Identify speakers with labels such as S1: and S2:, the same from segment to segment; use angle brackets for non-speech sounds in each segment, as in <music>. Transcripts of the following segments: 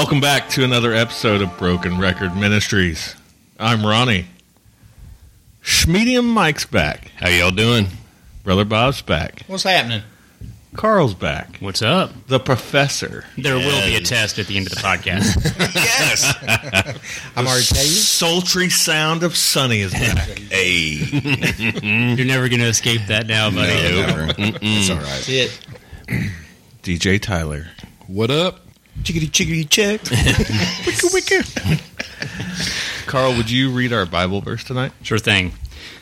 S1: Welcome back to another episode of Broken Record Ministries. I'm Ronnie. Schmedium Mike's back.
S2: How y'all doing?
S1: Brother Bob's back.
S3: What's happening?
S1: Carl's back.
S4: What's up?
S1: The professor.
S4: There will be a test at the end of the podcast. <laughs>
S1: Yes. <laughs>
S3: I'm already tell you.
S1: Sultry sound of Sonny is back. <laughs>
S2: Hey,
S4: You're never going to escape that now, buddy.
S3: That's all right. That's it. <clears throat>
S1: DJ Tyler.
S5: What up?
S3: Chickity chickity check. <laughs>
S1: Carl, would you read our Bible verse tonight?
S4: Sure thing.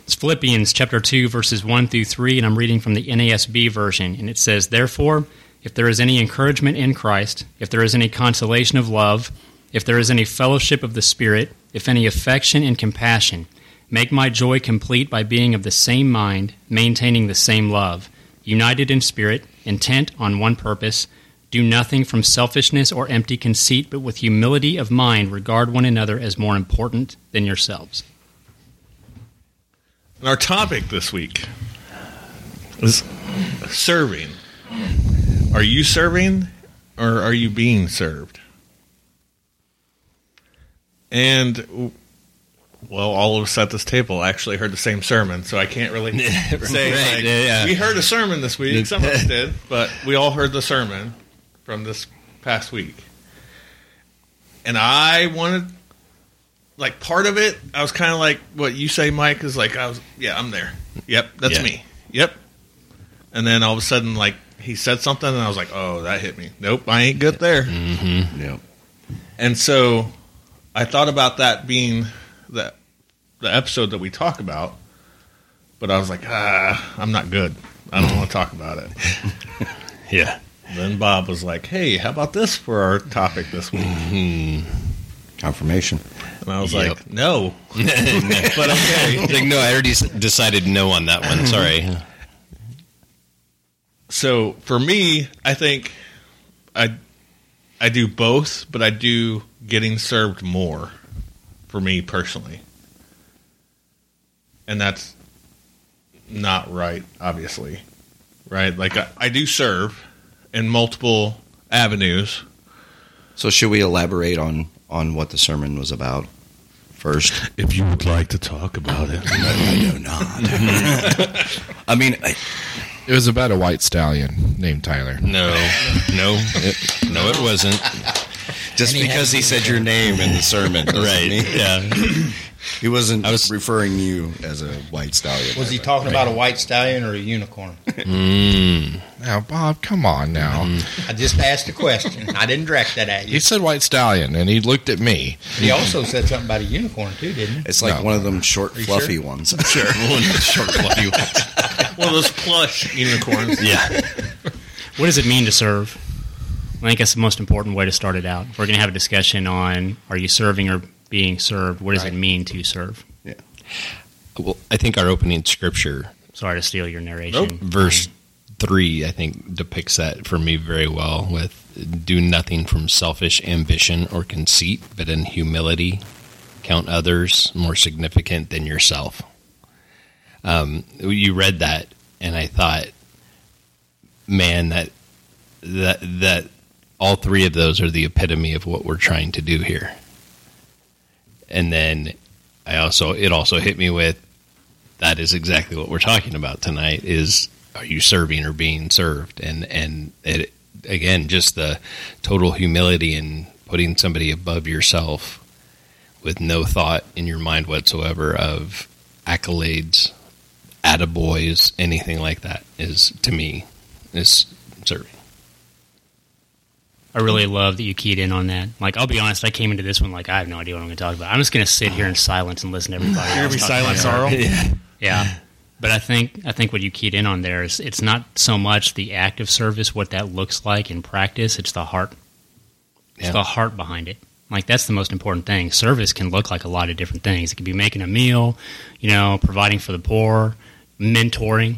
S4: It's Philippians chapter 2, verses 1 through 3, and I'm reading from the NASB version. And it says, Therefore, if there is any encouragement in Christ, if there is any consolation of love, if there is any fellowship of the Spirit, if any affection and compassion, make my joy complete by being of the same mind, maintaining the same love, united in spirit, intent on one purpose. Do nothing from selfishness or empty conceit, but with humility of mind regard one another as more important than yourselves.
S1: And our topic this week is serving. Are you serving or are you being served? And well, all of us at this table actually heard the same sermon, so I can't really <laughs> say
S2: Right,
S1: like,
S2: yeah, yeah.
S1: we heard a sermon this week. Some of us <laughs> did, but we all heard the sermon from this past week. And I wanted like part of it, I was kind of like what you say, Mike, is like I was, yeah, I'm there. Yep, that's
S2: Yeah.
S1: me. Yep. And then all of a sudden, like he said something, and I was like, oh, that hit me. Nope, I ain't good there.
S2: Yep.
S1: And so I thought about that being the the episode that we talk about, but I was like, ah, I'm not good. I don't want to talk about it. <laughs>
S2: Yeah.
S1: Then Bob was like, hey, how about this for our topic this week? Mm-hmm.
S3: Confirmation.
S1: And I was
S2: Yep.
S1: like, no, <laughs> but okay.
S2: Like, no, I already decided no on that one. Sorry.
S1: so for me, I think I I do both, but I do getting served more for me personally, and that's not right. Obviously, right? Like I, I do serve in multiple avenues.
S6: So should we elaborate on on what the sermon was about first?
S1: If you would like to talk about it,
S6: I do not. <laughs> I mean, I,
S5: It was about a white stallion named Tyler.
S2: No, no, it, no, it wasn't.
S6: just
S3: he
S6: because he said your name in the sermon,
S2: Right. Yeah. <laughs>
S6: He wasn't
S2: I was-
S6: referring you as a white stallion.
S3: Was he talking about a white stallion or a unicorn?
S2: Mm.
S5: Now, Bob, come on now.
S3: I just asked a question. I didn't direct that at you.
S5: He said white stallion, and he looked at me.
S3: He also said something about a unicorn too, didn't he?
S6: It's like
S5: No.
S6: one of them short,
S3: you
S6: fluffy
S3: sure?
S6: ones.
S2: I'm <laughs> sure. <laughs> One short bloody one. <laughs>
S1: one of those plush unicorns.
S2: Yeah.
S4: What does it mean to serve? I think that's the most important way to start it out. We're going to have a discussion on are you serving or being served, what does it mean to serve? Yeah.
S2: Well, I think our opening scripture,
S4: Sorry to steal your narration.
S1: Nope.
S2: verse three, I think depicts that for me very well. With do nothing from selfish ambition or conceit, but in humility, count others more significant than yourself. Um, you read that, and I thought, man, that that that all three of those are the epitome of what we're trying to do here. And then I also it also hit me with that is exactly what we're talking about tonight is are you serving or being served? And and it again just the total humility and putting somebody above yourself with no thought in your mind whatsoever of accolades attaboys anything like that is to me is serving
S4: I really love that you keyed in on that. Like, I'll be honest, I came into this one like I have no idea what I'm going to talk about. I'm just going to sit here in silence and listen to everybody.
S1: You're
S4: else
S1: gonna be silent,
S4: about it. Yeah, but I think I think what you keyed in on there is it's not so much the act of service, what that looks like in practice. It's the heart. It's
S2: Yeah.
S4: the heart behind it. Like that's the most important thing. Service can look like a lot of different things. It could be making a meal, you know, providing for the poor, mentoring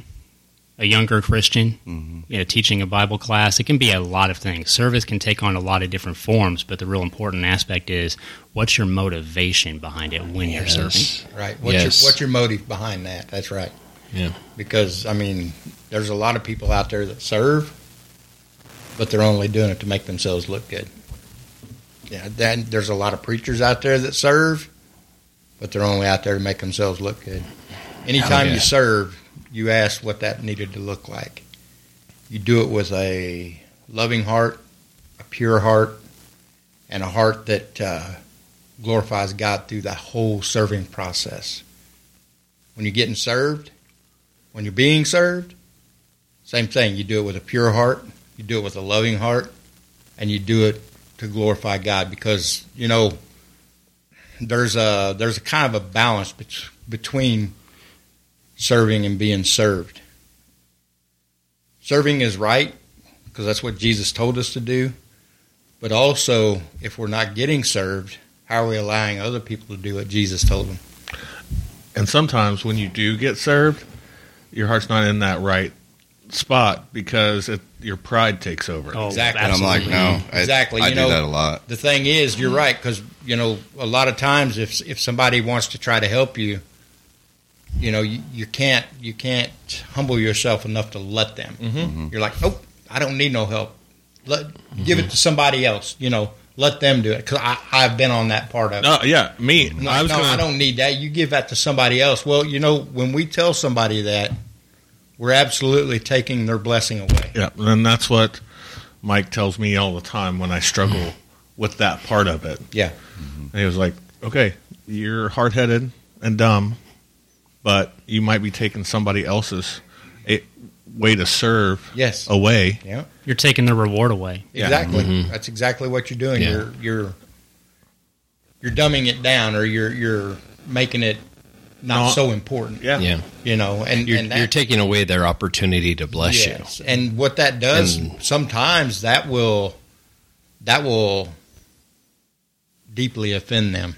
S4: a younger Christian, mm-hmm. you know, teaching a Bible class. It can be a lot of things. Service can take on a lot of different forms, but the real important aspect is what's your motivation behind it when you're serving.
S3: Right. What's
S2: Yes.
S3: your what's your motive behind that? That's right.
S2: Yeah.
S3: Because I mean, there's a lot of people out there that serve, but they're only doing it to make themselves look good. Yeah, then there's a lot of preachers out there that serve, but they're only out there to make themselves look good. Anytime you serve, you ask what that needed to look like. You do it with a loving heart, a pure heart, and a heart that uh, glorifies God through the whole serving process. When you're getting served, when you're being served, same thing. You do it with a pure heart, you do it with a loving heart, and you do it to glorify God because you know there's a there's a kind of a balance bet- between serving and being served. Serving is right because that's what Jesus told us to do, but also if we're not getting served, how are we allowing other people to do what Jesus told them?
S1: And sometimes when you do get served, your heart's not in that right spot because it, your pride takes over.
S4: Oh,
S3: Exactly.
S6: And I'm like, no, I,
S3: Exactly,
S6: I
S3: you
S6: do
S3: know-
S6: that a lot.
S3: The thing is, you're right because you know a lot of times if if somebody wants to try to help you, you know you, you can't you can't humble yourself enough to let them.
S1: Mm-hmm.
S3: You're like, nope, I don't need no help. Let give it to somebody else. You know, let them do it because I've been on that part of it.
S1: Yeah, me.
S3: No,
S1: I was
S3: no,
S1: gonna,
S3: I don't need that. You give that to somebody else. Well, you know, when we tell somebody that, we're absolutely taking their blessing away.
S1: Yeah, and that's what Mike tells me all the time when I struggle with that part of it.
S3: Yeah.
S1: And he was like, "Okay, you're hard headed and dumb, but you might be taking somebody else's a, way to serve
S3: Yes.
S1: away."
S3: Yeah.
S4: You're taking the reward away.
S1: Yeah.
S3: Exactly. Mm-hmm. That's exactly what you're doing.
S2: Yeah.
S3: You're you're you're dumbing it down, or you're you're making it not
S1: No.
S3: so important.
S1: Yeah,
S2: Yeah.
S3: You know, and
S2: You're,
S3: and that,
S2: you're taking away their opportunity to bless
S3: yes. And what that does
S2: And-
S3: sometimes that will that will deeply offend them.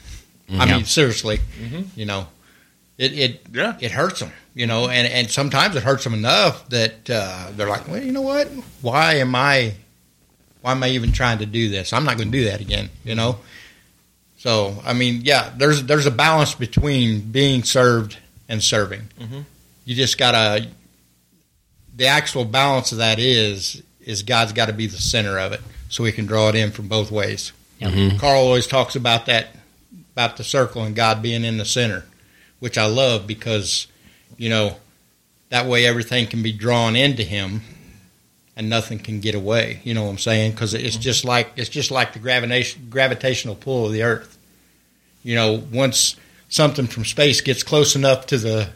S3: I
S2: mm-hmm.
S3: mean, seriously, mm-hmm. you know, it it
S1: Yeah.
S3: it hurts them. You know, and and sometimes it hurts them enough that uh, they're like, well, you know what? Why am I? Why am I even trying to do this? I'm not going to do that again. You know. So I mean, yeah, there's there's a balance between being served and serving.
S1: Mhm.
S3: You just gotta. The actual balance of that is is God's got to be the center of it, so we can draw it in from both ways.
S4: Yeah.
S2: Mhm.
S3: Carl always talks about that, about the circle and God being in the center, which I love because, you know, that way everything can be drawn into Him, and nothing can get away. You know what I'm saying? Because it's mm-hmm. just like it's just like the gravitation gravitational pull of the Earth. You know, once something from space gets close enough to the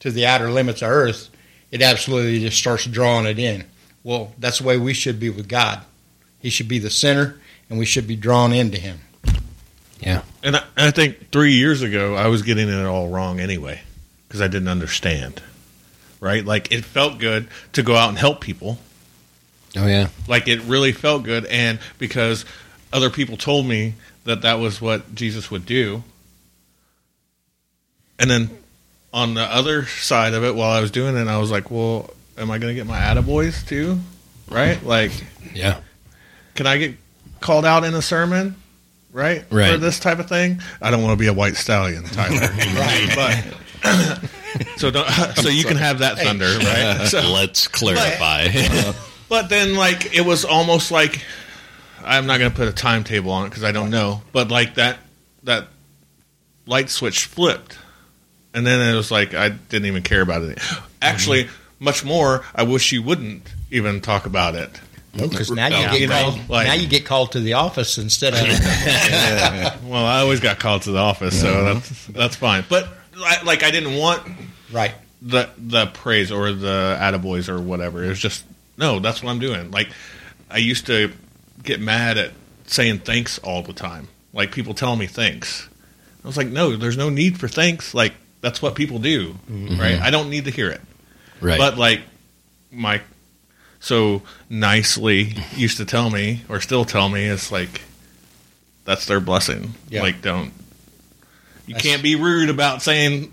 S3: to the outer limits of Earth, it absolutely just starts drawing it in. Well, that's the way we should be with God. He should be the center, and we should be drawn into Him.
S1: And I, I think three years ago, I was getting it all wrong anyway because I didn't understand. Right? Like it felt good to go out and help people.
S2: Oh yeah.
S1: Like it really felt good, and because other people told me that that was what Jesus would do. And then on the other side of it, while I was doing it, I was like, "Well, am I going to get my attaboys too? Right? Like,
S2: Yeah.
S1: can I get called out in a sermon? Right? For this type of thing? I don't want to be a white stallion, Tyler. <laughs> right. But <laughs> so don't, <laughs> so you can have that thunder, right? So,
S2: Let's clarify.
S1: Uh, but then, like, it was almost like I'm not going to put a timetable on it because I don't know. But like that that light switch flipped, and then it was like I didn't even care about it. Actually, mm-hmm. much more. I wish you wouldn't even talk about it.
S3: Because now you get
S1: You know,
S3: called.
S1: like-
S3: now you get called to the office instead of <laughs>
S1: Well, I always got called to the office, so that's that's fine. But I, like, I didn't want
S3: right.
S1: the the praise or the attaboys or whatever. It was just no, that's what I'm doing. Like I used to get mad at saying thanks all the time. Like people telling me thanks. I was like, no, there's no need for thanks. Like that's what people do, mm-hmm. right? I don't need to hear it.
S2: right.
S1: But like Mike so nicely used to tell me or still tell me it's like that's their blessing.
S3: Yeah.
S1: Like don't you
S3: That's-
S1: can't be rude about saying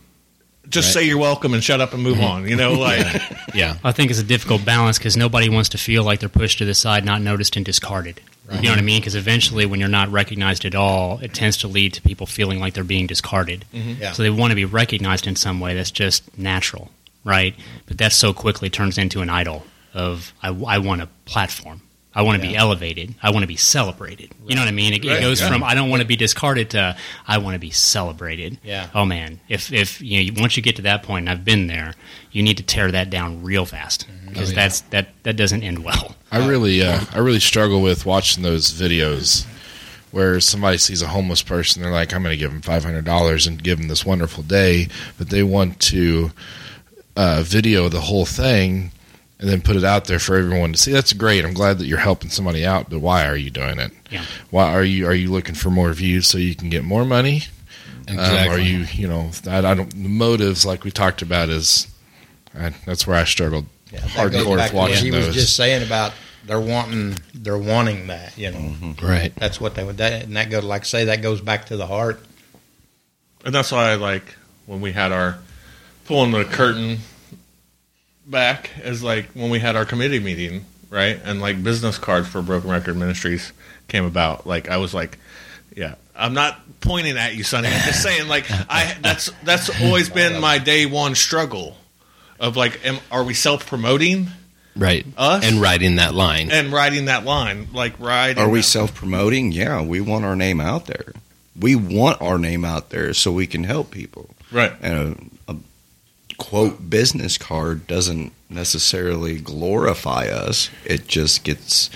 S1: just
S2: Right.
S1: say you're welcome and shut up and move mm-hmm. on. You know, like <laughs>
S2: yeah.
S4: I think it's a difficult balance because nobody wants to feel like they're pushed to the side, not noticed, and discarded. You know what I mean? Because eventually, when you're not recognized at all, it tends to lead to people feeling like they're being discarded. Mm-hmm.
S3: Yeah.
S4: So they want to be recognized in some way. That's just natural, right? But that so quickly turns into an idol of I, I want a platform. I want to be elevated. I want to be celebrated. You know what I mean? It, it goes
S1: yeah.
S4: from I don't want to be discarded to I want to be celebrated.
S3: Yeah.
S4: Oh man, if if you know once you get to that point, and I've been there, you need to tear that down real fast because
S2: Oh, yeah.
S4: that's that that doesn't end well.
S5: I really, uh, I really struggle with watching those videos where somebody sees a homeless person. They're like, "I'm going to give them five hundred dollars and give them this wonderful day," but they want to uh, video the whole thing and then put it out there for everyone to see. That's great. I'm glad that you're helping somebody out, but why are you doing it?
S4: Yeah.
S5: Why are you are you looking for more views so you can get more money? Um,
S2: Exactly.
S5: are you, you know, I, I don't. The motives, like we talked about, is I, that's where I struggled
S3: Yeah,
S5: hardcore with
S3: to what
S5: watching
S3: he
S5: those.
S3: was just saying about they're wanting they're wanting that. You know,
S6: Mm-hmm.
S2: Right.
S3: that's what they would. That, and that goes like say that goes back to the heart.
S1: And that's why I like when we had our pulling the curtain back as like when we had our committee meeting, right? And like business cards for Broken Record Ministries came about. Like I was like, yeah, I'm not pointing at you, Sonny. I'm just <laughs> saying like I that's that's always <laughs> been my day one struggle of like, am, are we self promoting
S2: Right.
S1: Us?
S2: And riding that line.
S1: and riding that line, like riding?
S6: Are we self promoting? Yeah, we want our name out there. We want our name out there so we can help people.
S1: right?
S6: And a, a quote business card doesn't necessarily glorify us. It just gets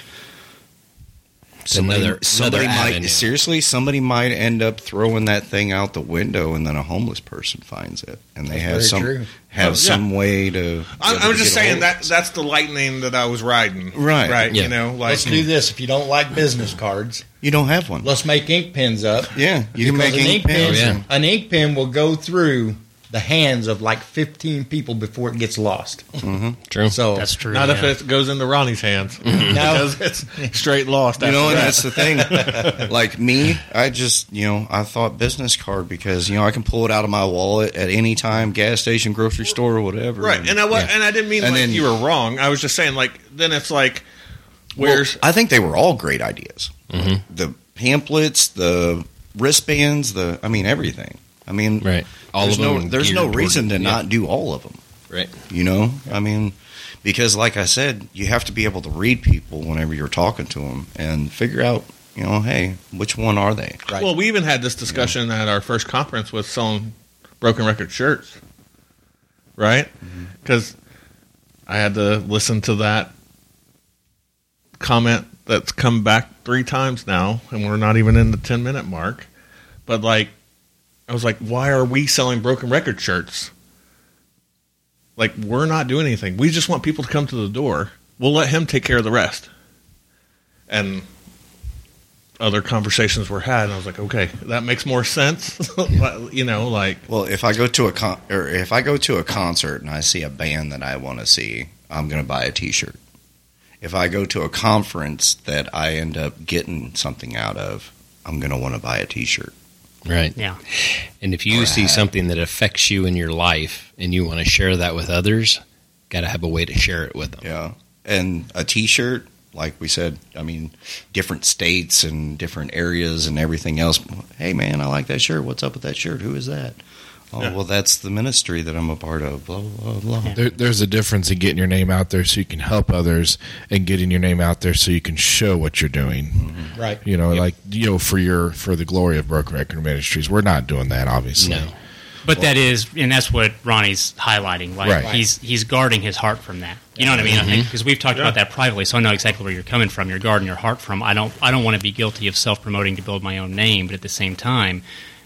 S2: It's another,
S6: somebody
S2: another
S6: might
S2: avenue.
S6: seriously somebody might end up throwing that thing out the window and then a homeless person finds it and they
S3: That's
S6: have some
S3: true.
S6: have
S1: Oh, yeah.
S6: some way to
S1: I'm, I'm just saying that that's the lightning that I was riding.
S6: Right.
S1: Right.
S2: Yeah.
S1: You know, like
S3: Let's do this. If you don't like business cards,
S6: you don't have one
S3: let's make ink pens up.
S6: yeah you can make
S3: an
S6: ink pens
S2: pen-
S3: An ink pen will go through the hands of like 15 people before it gets lost. Mm-hmm.
S2: True.
S3: So
S4: That's true.
S1: Not if it goes into Ronnie's hands <laughs> mm-hmm.
S3: no,
S1: because it's straight lost.
S6: You know,
S1: after
S6: and that's the thing. <laughs> like me, I just, you know, I thought business card because, you know, I can pull it out of my wallet at any time, gas station, grocery store, or whatever.
S1: right, and I wa-
S6: Yeah.
S1: and I didn't mean
S6: And
S1: like
S6: then-
S1: you were wrong. I was just saying like then it's like
S6: Well,
S1: where's
S6: I think they were all great ideas. Mm-hmm. The pamphlets, the wristbands, the, I mean, everything. I mean,
S2: right. All
S6: there's
S2: of them.
S6: no, there's no
S2: geared toward-
S6: reason to
S2: yeah.
S6: not do all of them.
S2: Right.
S6: You know, I mean, because like I said, you have to be able to read people whenever you're talking to them and figure out, you know, hey, which one are they?
S3: Right.
S1: well we even had this discussion at our first conference with selling broken record shirts, right?
S6: Mm-hmm.
S1: Because I had to listen to that comment that's come back three times now, and we're not even in the ten minute mark. But like, I was like, why are we selling broken record shirts? Like, we're not doing anything. We just want people to come to the door. We'll let him take care of the rest. And other conversations were had, and I was like, okay, that makes more sense. <laughs> you know, like,
S6: Well, if I go to a con- or if I go to a concert and I see a band that I want to see, I'm going to buy a T-shirt. If I go to a conference that I end up getting something out of, I'm going to want to buy a T-shirt.
S2: Right.
S4: Yeah.
S2: And if you
S6: Or
S2: see something that affects you in your life and you want to share that with others, got to have a way to share it with them.
S6: Yeah, and a T-shirt, like we said, I mean, different states and different areas and everything else. Hey, man, I like that shirt. What's up with that shirt? Who is that? Oh,
S1: Yeah.
S6: well, that's the ministry that I'm a part of. Blah blah blah.
S4: Yeah.
S5: There, there's a difference in getting your name out there so you can help others, and getting your name out there so you can show what you're doing. Mm-hmm.
S3: right.
S5: You know, like you know, for your for the glory of Broken Record Ministries, we're not doing that, obviously.
S2: No.
S4: But that is, and that's what Ronnie's highlighting. Like
S5: Right.
S4: he's he's guarding his heart from that. You know what I mean? Mm-hmm. I think because we've talked about that privately, so I know exactly where you're coming from. You're guarding your heart from. I don't I don't want to be guilty of self promoting to build my own name, but at the same time,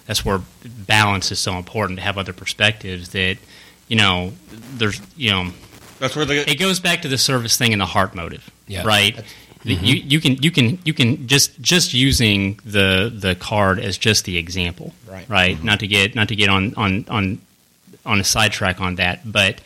S4: that's where balance is so important to have other perspectives. That you know, there's you know,
S1: that's where the
S4: it goes back to the service thing and the heart motive,
S2: Yeah.
S4: right? The- mm-hmm. You, you can you can you can just just using the the card as just the example,
S3: Right.
S4: Right. Mm-hmm. Not to get not to get on on on on a sidetrack on that, but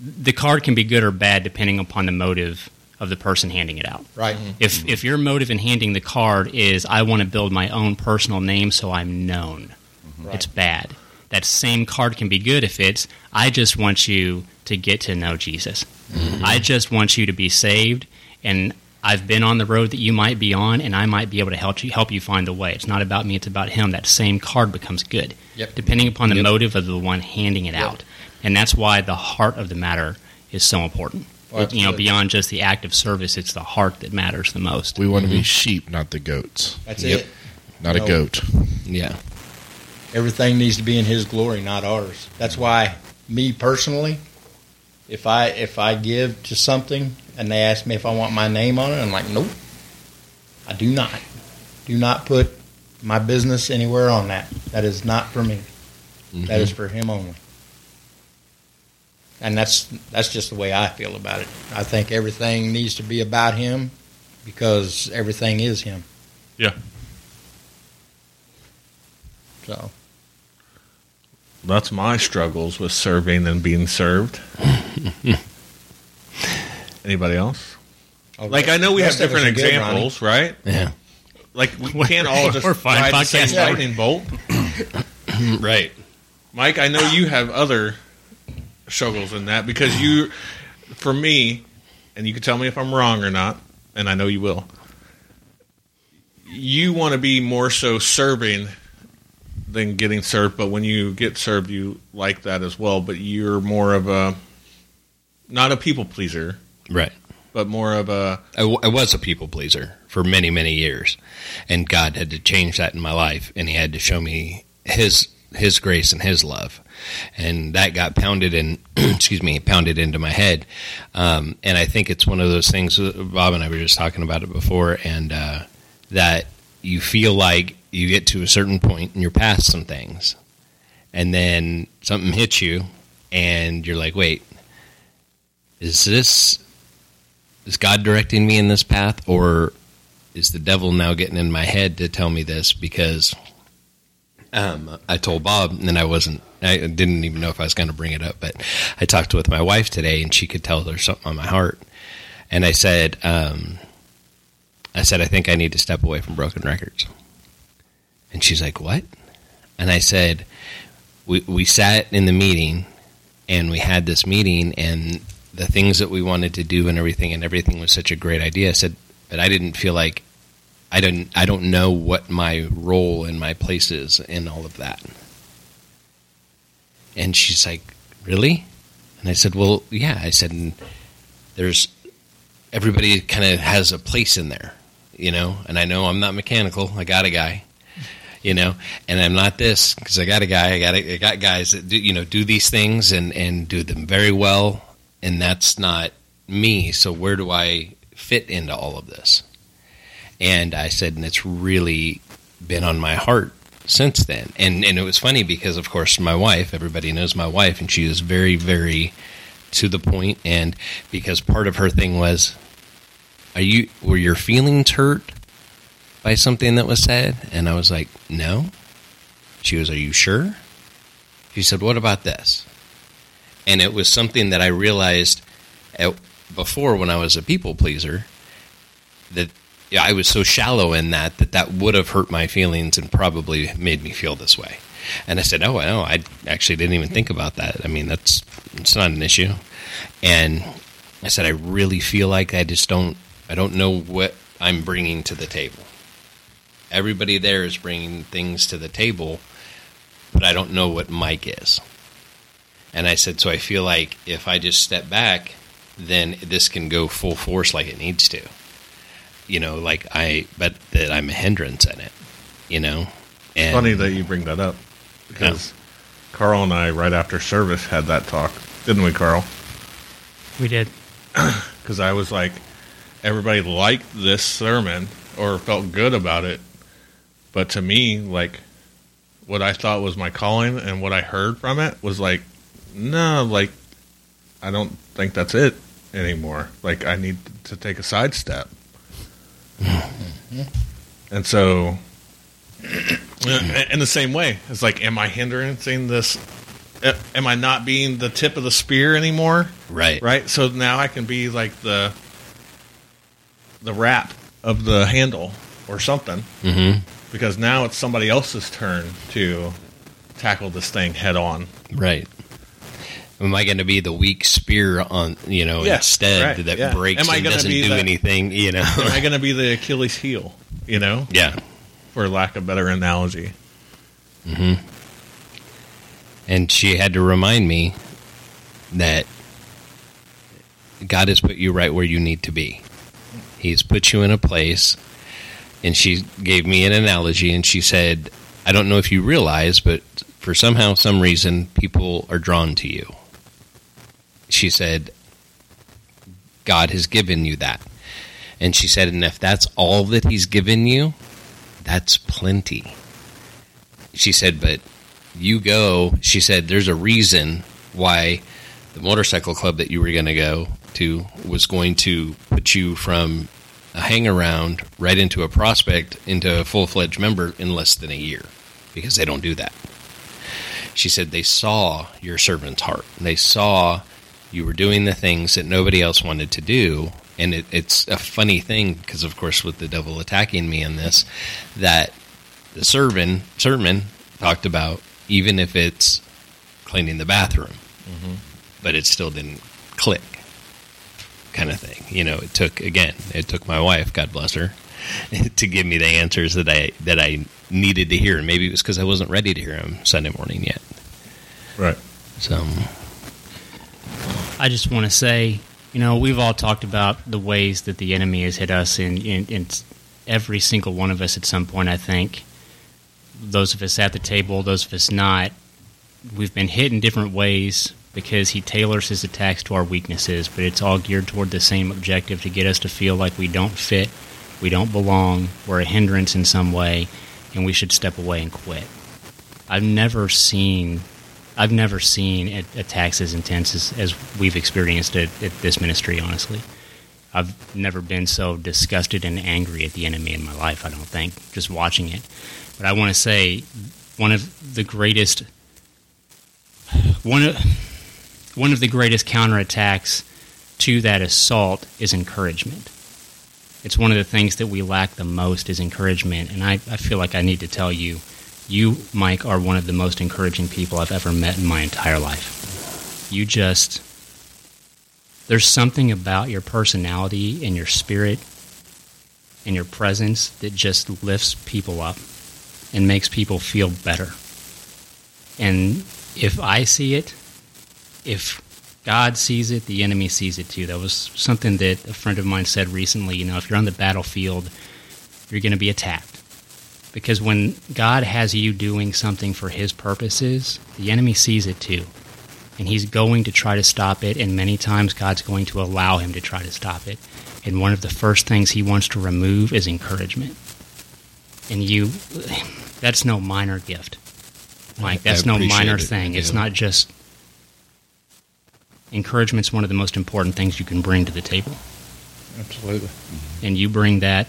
S4: the card can be good or bad depending upon the motive of the person handing it out.
S3: Right. Mm-hmm.
S4: If if your motive in handing the card is I want to build my own personal name so I'm known, mm-hmm. it's bad. That same card can be good if it's I just want you to get to know Jesus. Mm-hmm. I just want you to be saved and I've been on the road that you might be on and I might be able to help you help you find the way. It's not about me, it's about him. That same card becomes good.
S3: Yep.
S4: Depending upon the motive of the one handing it out. And that's why the heart of the matter is so important.
S3: Oh,
S4: you know,
S3: absolutely.
S4: beyond just the act of service, it's the heart that matters the most.
S5: We want to be mm-hmm. sheep, not the goats.
S3: That's
S2: Yep.
S3: it.
S5: Not a goat.
S2: Yeah.
S3: Everything needs to be in His glory, not ours. That's mm-hmm. why, me personally, if I if I give to something and they ask me if I want my name on it, I'm like, nope, I do not. Do not put my business anywhere on that. That is not for me. That mm-hmm. is for Him only. And that's that's just the way I feel about it. I think everything needs to be about Him because everything is Him.
S1: Yeah.
S3: So
S1: That's my struggles with serving and being served. <laughs> Anybody else? Oh, like I know we have
S3: Rest of us
S1: different
S3: are good,
S1: examples, right?
S2: Yeah.
S1: Like we can't all just
S4: We're fine
S1: ride the same lightning bolt. <coughs>
S2: right.
S1: Mike, I know you have other struggles in that because you, for me, and you can tell me if I'm wrong or not, and I know you will. You want to be more so serving than getting served, but when you get served, you like that as well. But you're more of a not a people pleaser,
S2: Right.
S1: but more of a
S2: I, w- I was a people pleaser for many, many years, and God had to change that in my life, and He had to show me His His grace and His love, and that got pounded in, <clears throat> excuse me, pounded into my head. Um, and I think it's one of those things. uh, Bob and I were just talking about it before, and uh, that you feel like you get to a certain point and you're past some things, and then something hits you, and you're like, wait. Is this is God directing me in this path, or is the devil now getting in my head to tell me this? Because um, I told Bob, and I wasn't, I didn't even know if I was going to bring it up, but I talked with my wife today, and she could tell there's something on my heart, and I said, um, I said, I think I need to step away from broken records, and she's like, what? And I said, we we sat in the meeting, and we had this meeting, and the things that we wanted to do and everything and everything was such a great idea. I said, but I didn't feel like I didn't I don't know what my role and my place is in all of that. And she's like, Really? And I said, Well, yeah. I said there's everybody kind of has a place in there, you know, and I know I'm not mechanical. I got a guy. You know, and I'm not this because I got a guy. I got a, I got guys that do you know do these things and and do them very well and that's not me. So where do I fit into all of this? And I said, and it's really been on my heart since then. And and it was funny because, of course, my wife. Everybody knows my wife, and she is very, very to the point. And because part of her thing was, are you were your feelings hurt by something that was said? And I was like, no. She was, are you sure? She said, what about this? and it was something that I realized at, before when I was a people pleaser that yeah, I was so shallow in that that that would have hurt my feelings and probably made me feel this way. And I said, "Oh, I know. I actually didn't even think about that. I mean, that's it's not an issue." And I said, "I really feel like I just don't. I don't know what I'm bringing to the table. Everybody there is bringing things to the table, but I don't know what Mike is." And I said, so I feel like if I just step back, then this can go full force like it needs to. You know, like I, but that I'm a hindrance in it, you know? And
S1: funny that you bring that up because Carl and I, right after service, had that talk, didn't we, Carl?
S4: We did. <clears throat>
S1: Because I was like, everybody liked this sermon or felt good about it, but to me, like, what I thought was my calling and what I heard from it was like, no, like, I don't think that's it anymore. Like, I need to take a sidestep. And so, <clears throat> in the same way, it's like, am I hindering this? Am I not being the tip of the spear anymore?
S2: right,
S1: right? So now I can be like the the wrap of the handle or something
S2: hmm
S1: because now it's somebody else's turn to tackle this thing head on.
S2: right. Am I going to be the weak spear on, you know,
S1: Yeah,
S2: instead
S1: right,
S2: that
S1: yeah.
S2: breaks
S1: Am I
S2: and doesn't do
S1: that-
S2: anything, you know? <laughs>
S1: Am I going to be the Achilles heel? You know,
S2: yeah.
S1: for lack of better analogy. Mm-hmm.
S2: And she had to remind me that God has put you right where you need to be. He's put you in a place. And she gave me an analogy and she said, I don't know if you realize, but for somehow, some reason, people are drawn to you. She said, God has given you that. And she said, and if that's all that He's given you, that's plenty. She said, but you go, she said, there's a reason why the motorcycle club that you were going to go to was going to put you from a hang around right into a prospect into a full fledged member in less than a year because they don't do that. She said they saw your servant's heart. They saw you were doing the things that nobody else wanted to do. And it, it's a funny thing because, of course, with the devil attacking me in this, that the sermon sermon talked about even if it's cleaning the bathroom, mm-hmm. but it still didn't click, kind of thing. You know, it took again, it took my wife, God bless her, <laughs> to give me the answers that I that I needed to hear. Maybe it was because I wasn't ready to hear them Sunday morning yet.
S1: Right.
S2: So
S4: I just want to say, you know, we've all talked about the ways that the enemy has hit us, and every single one of us at some point, I think, those of us at the table, those of us not, we've been hit in different ways because he tailors his attacks to our weaknesses, but it's all geared toward the same objective to get us to feel like we don't fit, we don't belong, we're a hindrance in some way, and we should step away and quit. I've never seen I've never seen a- attacks as intense as, as we've experienced at, at this ministry, honestly. I've never been so disgusted and angry at the enemy in my life, I don't think, just watching it. But I want to say one of the greatest one of one of the greatest counterattacks to that assault is encouragement. It's one of the things that we lack the most is encouragement, and I, I feel like I need to tell you you, Mike, are one of the most encouraging people I've ever met in my entire life. You just. There's something about your personality and your spirit and your presence that just lifts people up and makes people feel better. And if I see it, if God sees it, the enemy sees it too. That was something that a friend of mine said recently. You know, if you're on the battlefield, you're going to be attacked. Because when God has you doing something for his purposes, the enemy sees it too. And he's going to try to stop it, and many times God's going to allow him to try to stop it. And one of the first things he wants to remove is encouragement. And you, <sighs> that's no minor gift. Mike, that's no minor
S2: it.
S4: thing. It's not just. Encouragement's one of the most important things you can bring to the table
S3: Absolutely.
S4: and you bring that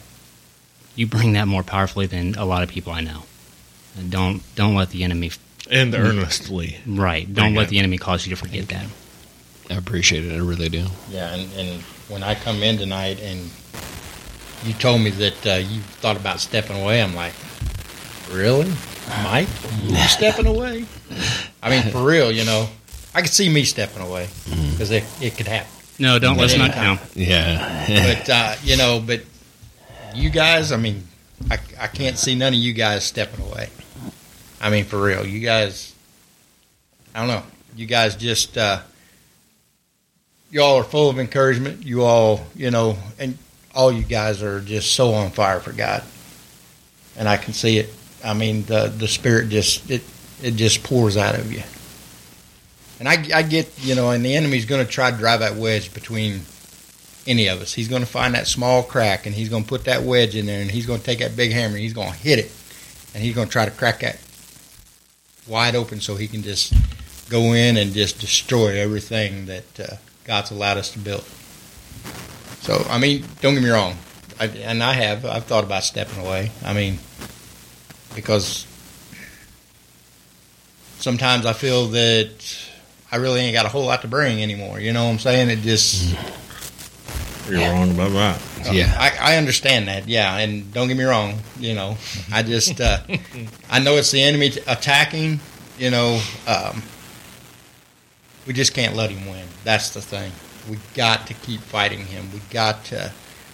S4: you bring that more powerfully than a lot of people I know. And don't don't let the enemy
S1: And earnestly.
S4: right. Don't let
S1: it.
S4: the enemy cause you to forget that.
S2: I appreciate it. I really do.
S3: Yeah, and, and when I come in tonight and you told me that uh, you thought about stepping away, I'm like, really, Mike? You <laughs> stepping away? I mean, for real, you know, I could see me stepping away because it, it could happen.
S4: No, don't let's not
S3: count.
S4: no.
S2: Yeah. <laughs>
S3: But uh, you know, but you guys, I mean, I, I can't see none of you guys stepping away. I mean, for real, you guys. I don't know. You guys just uh, you all are full of encouragement. You all, you know, and all you guys are just so on fire for God, and I can see it. I mean, the the spirit just it it just pours out of you. And I, I get, you know, and the enemy's going to try to drive that wedge between any of us. He's going to find that small crack and he's going to put that wedge in there and he's going to take that big hammer and he's going to hit it and he's going to try to crack that wide open so he can just go in and just destroy everything that uh, God's allowed us to build. So, I mean, don't get me wrong. I, and I have. I've thought about stepping away. I mean, because sometimes I feel that I really ain't got a whole lot to bring anymore. You know what I'm saying? It just.
S1: You're wrong about that.
S2: Yeah.
S3: I, I understand that, yeah, and don't get me wrong, you know, I just uh, I know it's the enemy t- attacking, you know, um, we just can't let him win. That's the thing. We got to keep fighting him. We got to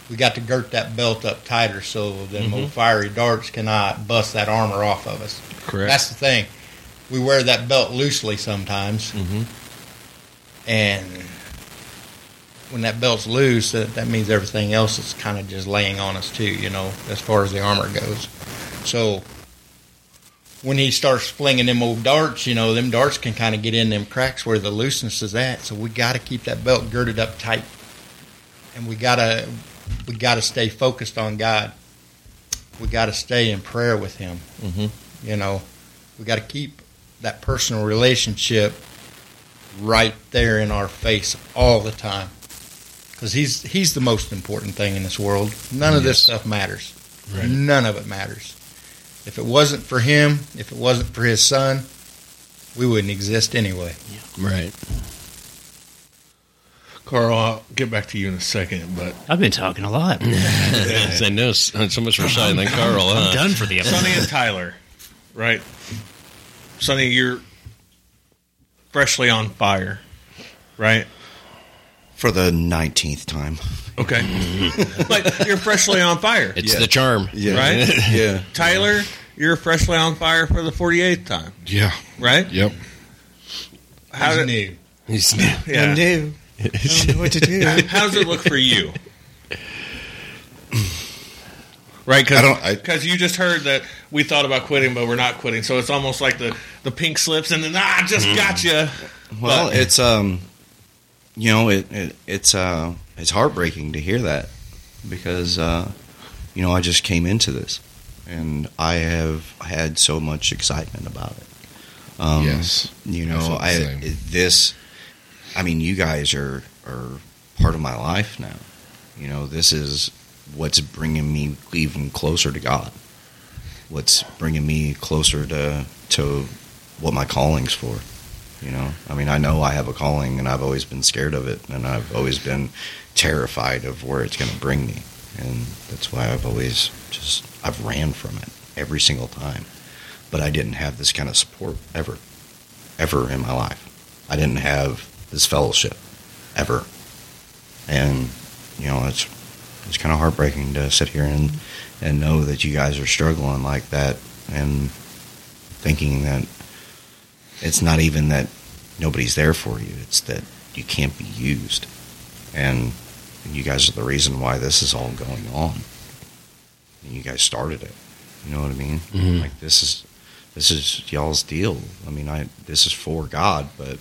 S3: we got to girt that belt up tighter so them old fiery darts cannot bust that armor off of us.
S1: Correct.
S3: That's the thing. We wear that belt loosely sometimes,
S1: Mhm.
S3: and when that belt's loose, that, that means everything else is kind of just laying on us too. You know, as far as the armor goes. So when he starts flinging them old darts, you know, them darts can kind of get in them cracks where the looseness is at. So we got to keep that belt girded up tight, and we gotta we got to stay focused on God. We got to stay in prayer with Him.
S1: Mm-hmm.
S3: You know, we got to keep that personal relationship right there in our face all the time, because He's He's the most important thing in this world. None of this stuff matters.
S2: Right.
S3: None of it matters. If it wasn't for Him, if it wasn't for His Son, we wouldn't exist anyway.
S2: Right.
S1: Carl, I'll get back to you in a second, but
S4: I've been talking a lot. <laughs>
S2: I know so so much for shy than Carl. Huh?
S4: I'm done for the episode.
S1: Sonny and Tyler, right? Sonny, you're freshly on fire, right?
S6: For the nineteenth time.
S1: Okay, but you're freshly on fire,
S2: It's
S6: Yeah.
S2: the charm.
S6: Yeah.
S1: right? <laughs>
S6: Yeah.
S1: Tyler, you're freshly on fire for the 48th time,
S5: Yeah.
S1: right?
S5: Yep.
S1: How
S3: He's
S1: did,
S3: new.
S2: He's,
S1: yeah.
S6: new. I don't know what to do.
S1: How does it look for you? Right,
S5: I don't- I-
S1: because you just heard that we thought about quitting, but we're not quitting. So it's almost like the, the pink slips, and then ah, I just got you.
S6: Well,
S1: But-
S6: it's um, you know, it, it it's uh, it's heartbreaking to hear that because uh, you know, I just came into this and I have had so much excitement about it. Um,
S5: Yes.
S6: you know,
S5: the
S6: I this. I mean, you guys are are part of my life now. You know, this is what's bringing me even closer to God. What's bringing me closer to to what my calling's for. You know, I mean, I know I have a calling, and I've always been scared of it, and I've always been terrified of where it's going to bring me, and that's why I've always just I've ran from it every single time. But I didn't have this kind of support ever, ever in my life. I didn't have this fellowship ever, and you know, it's it's kind of heartbreaking to sit here and and know that you guys are struggling like that, and thinking that it's not even that nobody's there for you. It's that you can't be used. And you guys are the reason why this is all going on. And you guys started it. You know what I mean?
S2: Mhm.
S6: Like this is this is y'all's deal. I mean, I this is for God, but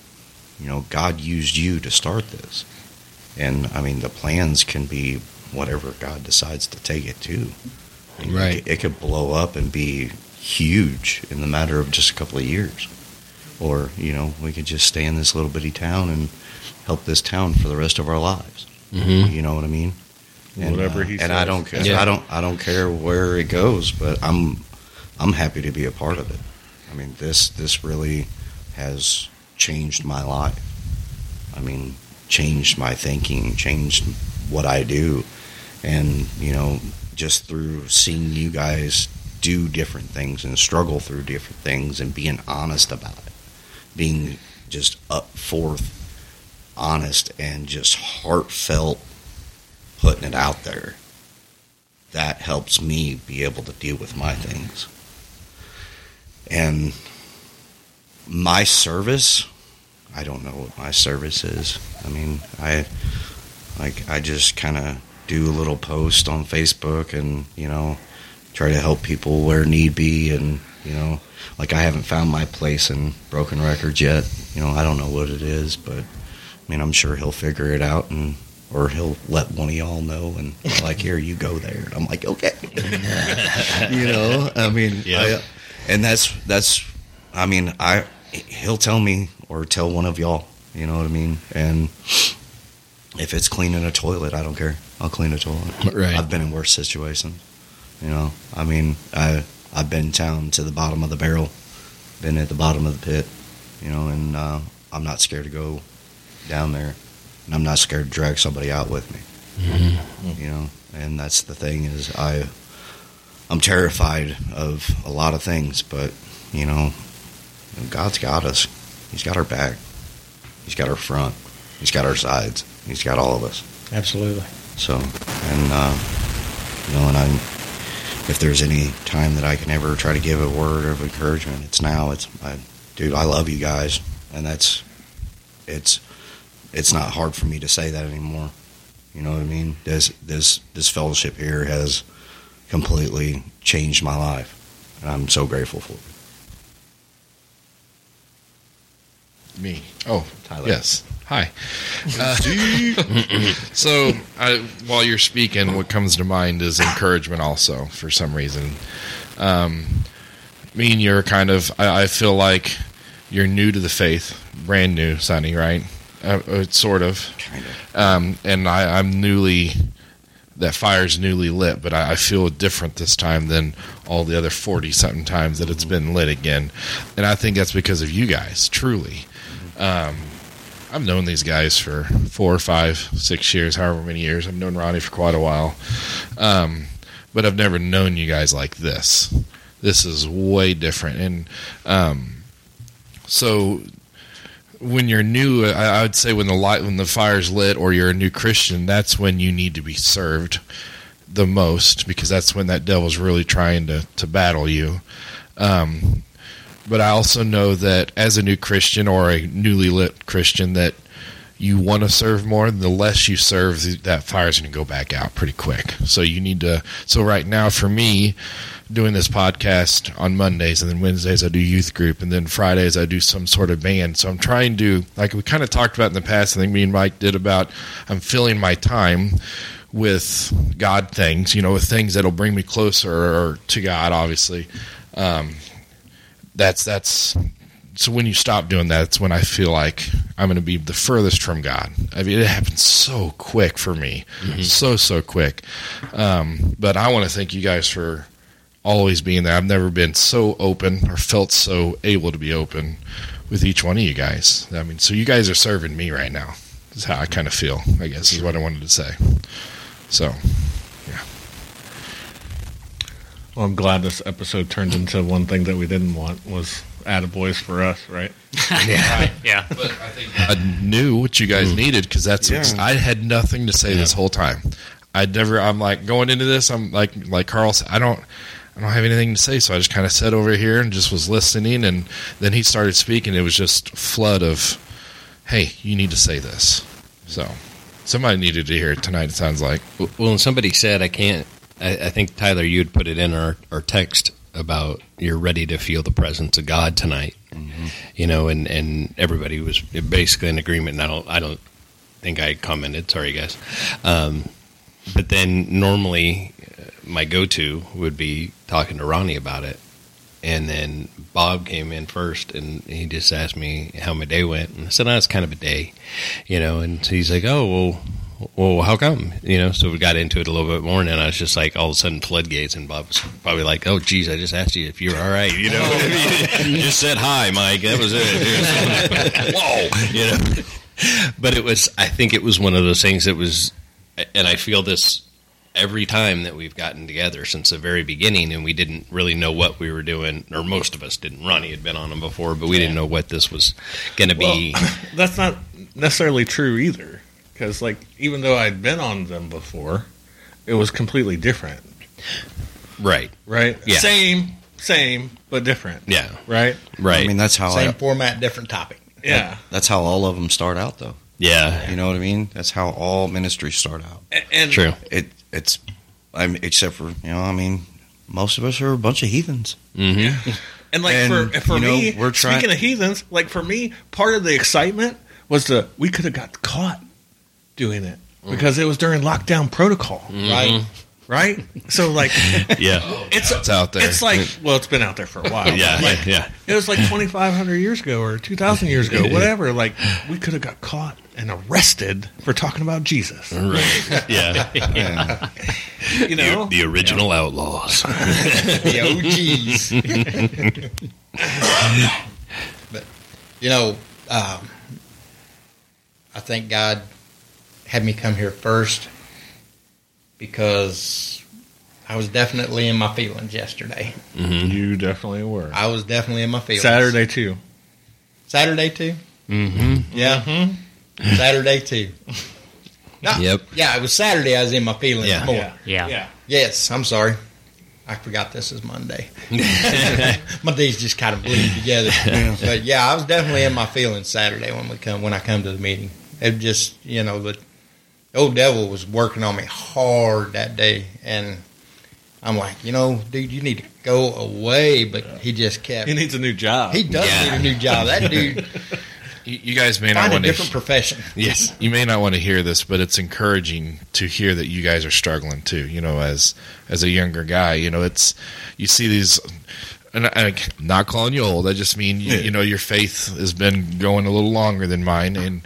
S6: you know, God used you to start this. And I mean, the plans can be whatever God decides to take it to. Mean,
S2: Right.
S6: It, it could blow up and be huge in the matter of just a couple of years. Or, you know, we could just stay in this little bitty town and help this town for the rest of our lives.
S2: Mhm.
S6: You know what I mean? And,
S1: Whatever
S6: uh,
S1: he
S6: and I don't care.
S2: Yeah.
S6: I don't. I don't care where it goes, but I'm. I'm happy to be a part of it. I mean, this this really has changed my life. I mean, changed my thinking, changed what I do, and you know, just through seeing you guys do different things and struggle through different things and being honest about it, being just up forth, honest and just heartfelt, putting it out there. That helps me be able to deal with my things. And my service, I don't know what my service is. I mean, I like I just kind of do a little post on Facebook and, you know, try to help people where need be and, you know, like I haven't found my place in Broken Records yet. You know, I don't know what it is, but I mean, I'm sure he'll figure it out and or he'll let one of y'all know and like here you go there. And I'm like, okay. <laughs> you know, I mean,
S2: Yeah.
S6: I- and that's that's I mean, I he'll tell me or tell one of y'all, you know what I mean? And if it's cleaning a toilet, I don't care. I'll clean a toilet.
S2: Right.
S6: I've been in worse situations. You know, I mean, I I've been down to the bottom of the barrel, been at the bottom of the pit, you know, and uh, I'm not scared to go down there, and I'm not scared to drag somebody out with me.
S2: Mm-hmm.
S6: You know, and that's the thing is I I'm terrified of a lot of things, but you know, God's got us. He's got our back. He's got our front. He's got our sides. He's got all of us.
S3: Absolutely.
S6: So, and uh, you know, and I'm. If there's any time that I can ever try to give a word of encouragement, it's now. It's, I, dude, I love you guys, and that's, it's, it's not hard for me to say that anymore. You know what I mean? This this this fellowship here has completely changed my life, and I'm so grateful for it.
S5: Me. Oh,
S6: Tyler.
S5: Yes. Hi. Uh, <laughs> so, I, while you're speaking, what comes to mind is encouragement. Also, for some reason, um, me and you're kind of. I, I feel like you're new to the faith, brand new, Sonny. Right? Uh, uh, sort of.
S6: Kind of.
S5: Um, and I, I'm newly. That fire's newly lit, but I, I feel different this time than all the other forty something times that it's been lit again, and I think that's because of you guys, truly. Um, I've known these guys for four, five, six years, however many years. I've known Ronnie for quite a while, um, but I've never known you guys like this. This is way different, and um, so when you're new, I, I would say when the light, when the fire's lit, or you're a new Christian, that's when you need to be served the most because that's when that devil's really trying to to battle you. Um, but I also know that as a new Christian or a newly lit Christian, that you want to serve more. The less you serve, that fire's going to go back out pretty quick. So you need to. So right now, for me, doing this podcast on Mondays, and then Wednesdays I do youth group, and then Fridays I do some sort of band. So I'm trying to, like we kind of talked about in the past. I think me and Mike did about. I'm filling my time with God things, you know, with things that'll bring me closer to God, obviously. Um, that's that's so when you stop doing that, it's when I feel like I'm going to be the furthest from God. I mean, it happens so quick for me, so so quick. Um, but I want to thank you guys for always being there. I've never been so open or felt so able to be open with each one of you guys. I mean, so you guys are serving me right now. Is how I kind of feel. I guess is what I wanted to say. So,
S1: Well, I'm glad this episode turned into one thing that we didn't want was attaboys for us, right? <laughs>
S4: yeah. yeah.
S5: but I think I knew what you guys mm. needed because that's
S6: Yeah.
S5: I had nothing to say this whole time. I never. I'm like going into this. I'm like like Carl said. I don't. I don't have anything to say, so I just kind of sat over here and just was listening. And then he started speaking. It was just flood of, "Hey, you need to say this." So somebody needed to hear it tonight. It sounds like.
S2: Well, and somebody said I can't. I, I think Tyler, you'd put it in our, our text about you're ready to feel the presence of God tonight. You know, and, and everybody was basically in agreement. And I don't I don't think I commented. Sorry, guys. Um, but then normally uh, my go to would be talking to Ronnie about it. And then Bob came in first, and he just asked me how my day went, and I said, "Oh, it's kind of a day, you know." And he's like, "Oh, well, well, how come? You know, so we got into it a little bit more, and then I was just like, all of a sudden, floodgates, and Bob was probably like, oh, geez, I just asked you if you were all right, you know, <laughs> you just said hi, Mike, that was it. <laughs> Whoa, you know, but it was, I think it was one of those things that was, and I feel this every time that we've gotten together since the very beginning, and we didn't really know what we were doing, or most of us didn't. Ronnie had been on them before, but we didn't know what this was going to be. <clears throat>
S1: That's not necessarily true either, because like even though I'd been on them before, it was completely different,
S2: right,
S1: right?
S2: Yeah.
S1: Same, same, but different,
S2: yeah,
S1: right?
S2: right.
S6: I mean, that's how
S3: Same
S6: I,
S3: format, different topic.
S1: Yeah,
S6: that's how all of them start out, though.
S2: yeah,
S6: You know what I mean? That's how all ministries start out.
S1: and, and
S2: true.
S6: It it's, I mean, except for you know, I mean, most of us are a bunch of heathens.
S2: Mm-hmm.
S1: And like
S6: And,
S1: for for
S6: you know,
S1: me,
S6: we're try-
S1: speaking of heathens, like for me, part of the excitement was the we could have got caught doing it because it was during lockdown protocol, right? Right. So like, <laughs>
S2: Yeah, <laughs>
S1: it's
S5: It's out there.
S1: It's like well, it's been out there for a while. <laughs>
S2: yeah,
S1: Like,
S2: yeah.
S1: It was like twenty five hundred years ago or two thousand years ago, whatever. Like we could have got caught and arrested for talking about Jesus.
S2: Right. Yeah.
S6: And
S1: You know,
S2: The original outlaws.
S3: the OGs. but you know, um, I think God had me come here first because I was definitely in my feelings yesterday.
S1: you definitely were.
S3: I was definitely in my feelings.
S1: Saturday too.
S3: Saturday too.
S4: Mm-hmm.
S3: Yeah. Saturday too. <laughs> No,
S2: Yep.
S3: Yeah, it was Saturday. I was in my feelings
S2: Yeah.
S3: more.
S1: Yeah.
S4: Yeah.
S1: Yeah.
S3: Yes, I'm sorry. I forgot this is Monday. <laughs> my days just kind of bleed together. <laughs> But yeah, I was definitely in my feelings Saturday when we come when I come to the meeting. It just you know the old devil was working on me hard that day, and I'm like, you know, dude, you need to go away. But he just kept.
S1: He needs a new job.
S3: He does
S2: Yeah.
S3: need a new job. That dude <laughs>
S5: You, you guys may not
S3: find a
S5: want
S3: different
S5: to.
S3: profession.
S2: Yes.
S5: You may not want to hear this, but it's encouraging to hear that you guys are struggling too. You know, as as a younger guy, you know, it's you see these. And I, I'm not calling you old. I just mean you,
S1: Yeah.
S5: you know your faith has been going a little longer than mine, and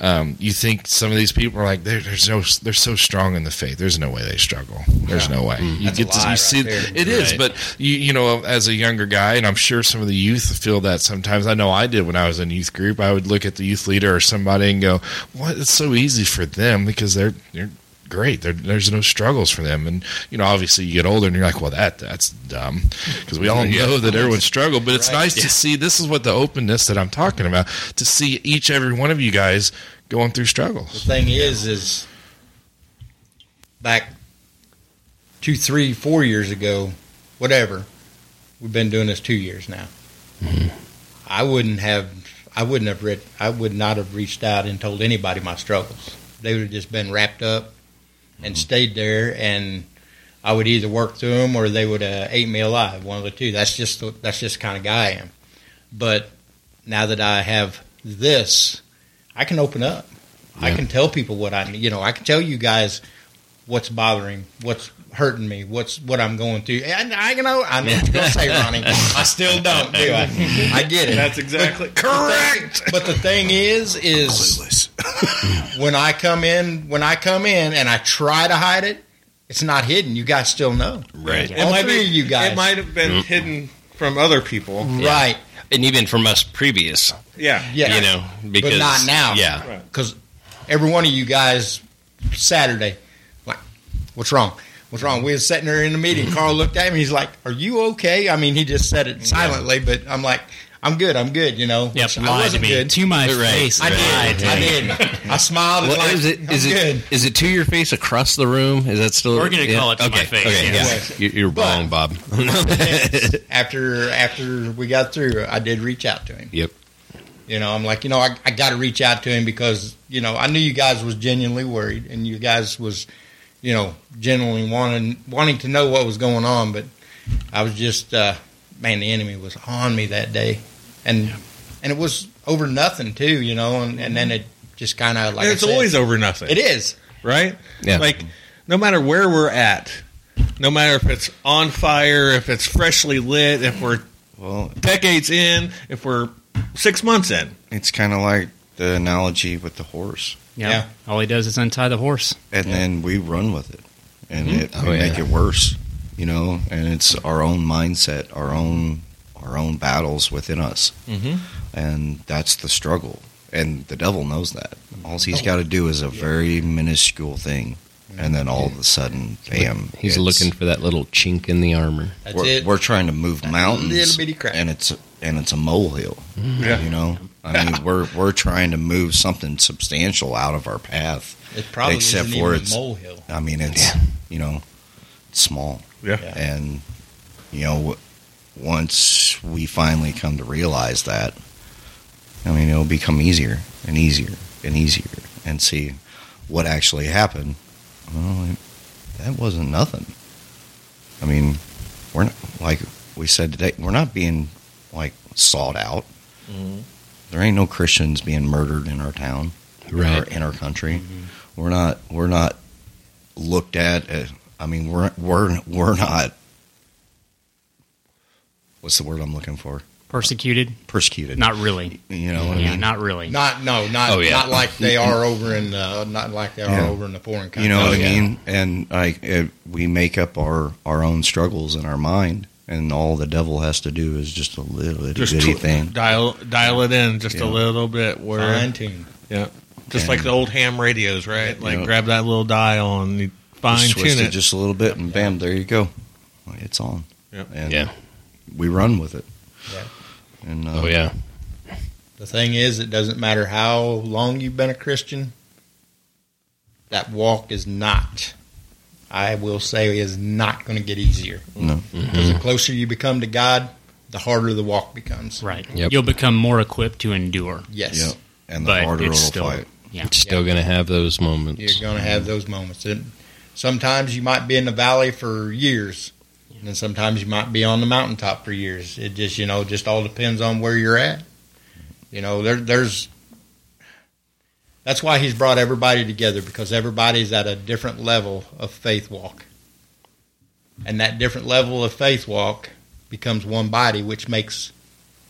S5: um, you think some of these people are like they're, there's no they're so strong in the faith. There's no way they struggle. There's no way. You
S3: That's
S5: get to you
S3: right
S5: see
S3: there.
S5: it is,
S2: Right.
S5: but you you know as a younger guy, and I'm sure some of the youth feel that sometimes. I know I did when I was in youth group. I would look at the youth leader or somebody and go, "What? It's so easy for them because they're they're." Great. There, there's no struggles for them, and you know, obviously, you get older, and you're like, "Well, that that's dumb," because we all <laughs> know that everyone struggled. But it's
S3: Right.
S5: nice to see. This is what the openness that I'm talking about. To see each every one of you guys going through struggles.
S3: The
S5: struggles.
S3: thing is, is back two, three, four years ago, whatever. We've been doing this two years now. Mm-hmm. I wouldn't have, I wouldn't have read, I would not have reached out and told anybody my struggles. They would have just been wrapped up and stayed there, and I would either work through them or they would have ate me alive. One of the two. That's just the, that's just the kind of guy I am. But now that I have this, I can open up. I can tell people what I you know. I can tell you guys what's bothering, what's hurting me, what's what I'm going through. And I you know I know what you're gonna say, Ronnie. <laughs> I still don't, do I? I get it.
S1: That's exactly
S3: But- correct. But the thing is, is <laughs> when I come in, when I come in and I try to hide it, it's not hidden. You guys still know,
S2: Right.
S1: It
S3: All
S1: might
S3: three
S1: be,
S3: of you guys.
S1: It might have been mm-hmm. hidden from other people.
S3: right?
S2: And even from us previous,
S1: Yeah.
S3: Yeah,
S2: you know, because
S3: but not now.
S2: Yeah.
S1: Right.
S3: because every one of you guys Saturday, like, what's wrong? What's wrong? We was sitting there in the meeting. Carl looked at me. He's like, "Are you okay?" I mean, he just said it silently, but I'm like, "I'm good. I'm good." You know,
S4: Yep,
S3: I
S4: lied
S3: wasn't
S4: me
S3: good.
S4: to my
S2: Right.
S4: face.
S3: I
S4: lied
S3: did.
S4: to
S3: I did. I <laughs> smiled.
S2: Well,
S3: like,
S2: is it is
S3: I'm
S2: it
S3: good.
S2: is it to your face across the room? Is that still?
S4: We're gonna
S2: yeah?
S4: call it to
S2: okay.
S4: my face,
S2: Okay,
S3: yes.
S2: yeah. You're, you're
S3: But-
S2: wrong, Bob. <laughs>
S3: after after we got through, I did reach out to him.
S2: Yep.
S3: You know, I'm like, you know, I, I got to reach out to him because you know I knew you guys was genuinely worried, and you guys was, you know, genuinely wanting wanting to know what was going on. But I was just, uh, man, the enemy was on me that day, and and it was over nothing too, you know, and, and then it just kind of like
S1: And it's
S3: said,
S1: always over nothing.
S3: it is
S1: right?
S2: Yeah.
S1: Like, no matter where we're at, no matter if it's on fire, if it's freshly lit, if we're
S6: Well,
S1: decades in, if we're six months in.
S6: it's kind of like the analogy with the horse,
S4: Yeah.
S3: Yeah.
S4: All he does is untie the horse.
S6: and then we run with it, and
S1: Mhm.
S6: it,
S2: Oh,
S6: we make it worse. You know, and it's our own mindset, our own our own battles within us,
S1: Mm-hmm.
S6: and that's the struggle. And the devil knows that. All he's got to do is a very minuscule thing, and then all of a sudden, bam!
S2: He's looking for that little chink in the armor.
S3: that's
S6: We're,
S3: it.
S6: we're trying to move
S3: That
S6: mountains,
S3: little bitty crack.
S6: and it's and it's a molehill.
S1: Yeah.
S6: You know, I mean, <laughs> we're we're trying to move something substantial out of our path.
S3: it probably
S6: except
S3: isn't
S6: for
S3: even a
S6: it's-
S3: molehill.
S6: I mean, it's you know, small,
S1: Yeah.
S3: Yeah.
S6: and you know, once we finally come to realize that, I mean, it'll become easier and easier and easier, and see what actually happened. Well, it, that wasn't nothing. I mean, we're not, like we said today, we're not being like sought out.
S1: Mm-hmm.
S6: There ain't no Christians being murdered in our town, in our,
S2: Right.
S6: in our country. We're not. We're not looked at. As, I mean, we're we're we're not. What's the word I'm looking for?
S4: Persecuted?
S6: Persecuted.
S4: Not really.
S6: you know what I
S4: Yeah,
S6: mean?
S4: not really.
S3: Not no, not
S2: Oh, yeah.
S3: not like they are over in uh, not like they are
S6: Yeah.
S3: over in the foreign countries.
S6: You know
S2: Oh,
S6: what I
S2: yeah.
S6: mean? And like it, we make up our our own struggles in our mind, and all the devil has to do is just a little itty
S1: Just
S6: bitty
S1: tw-
S6: thing.
S1: dial dial it in just
S6: Yeah.
S1: a little bit. Where
S3: fine tune.
S1: yeah, just
S6: And-
S1: like the old ham radios, right? Like
S6: Yeah.
S1: grab that little dial and you fine
S6: Just
S1: tune
S6: it
S1: it.
S6: just a little bit, and bam, there you go. It's on.
S1: Yep.
S6: And
S2: Yeah.
S6: we run with it.
S3: Yeah.
S6: And uh,
S2: Oh yeah.
S3: The thing is, it doesn't matter how long you've been a Christian. That walk is not. I will say is not going to get easier.
S6: no,
S3: Because the closer you become to God, the harder the walk becomes.
S4: Right.
S2: Yep.
S4: You'll become more equipped to endure.
S3: Yes.
S6: Yep. and the
S4: But
S6: harder
S4: it's
S6: it'll
S4: still-
S6: fight.
S4: Yeah.
S2: Still going to have those moments.
S3: You're going to have those moments. And sometimes you might be in the valley for years, and then sometimes you might be on the mountaintop for years. It just you know just all depends on where you're at. You know, there, there's that's why he's brought everybody together because everybody's at a different level of faith walk, and that different level of faith walk becomes one body, which makes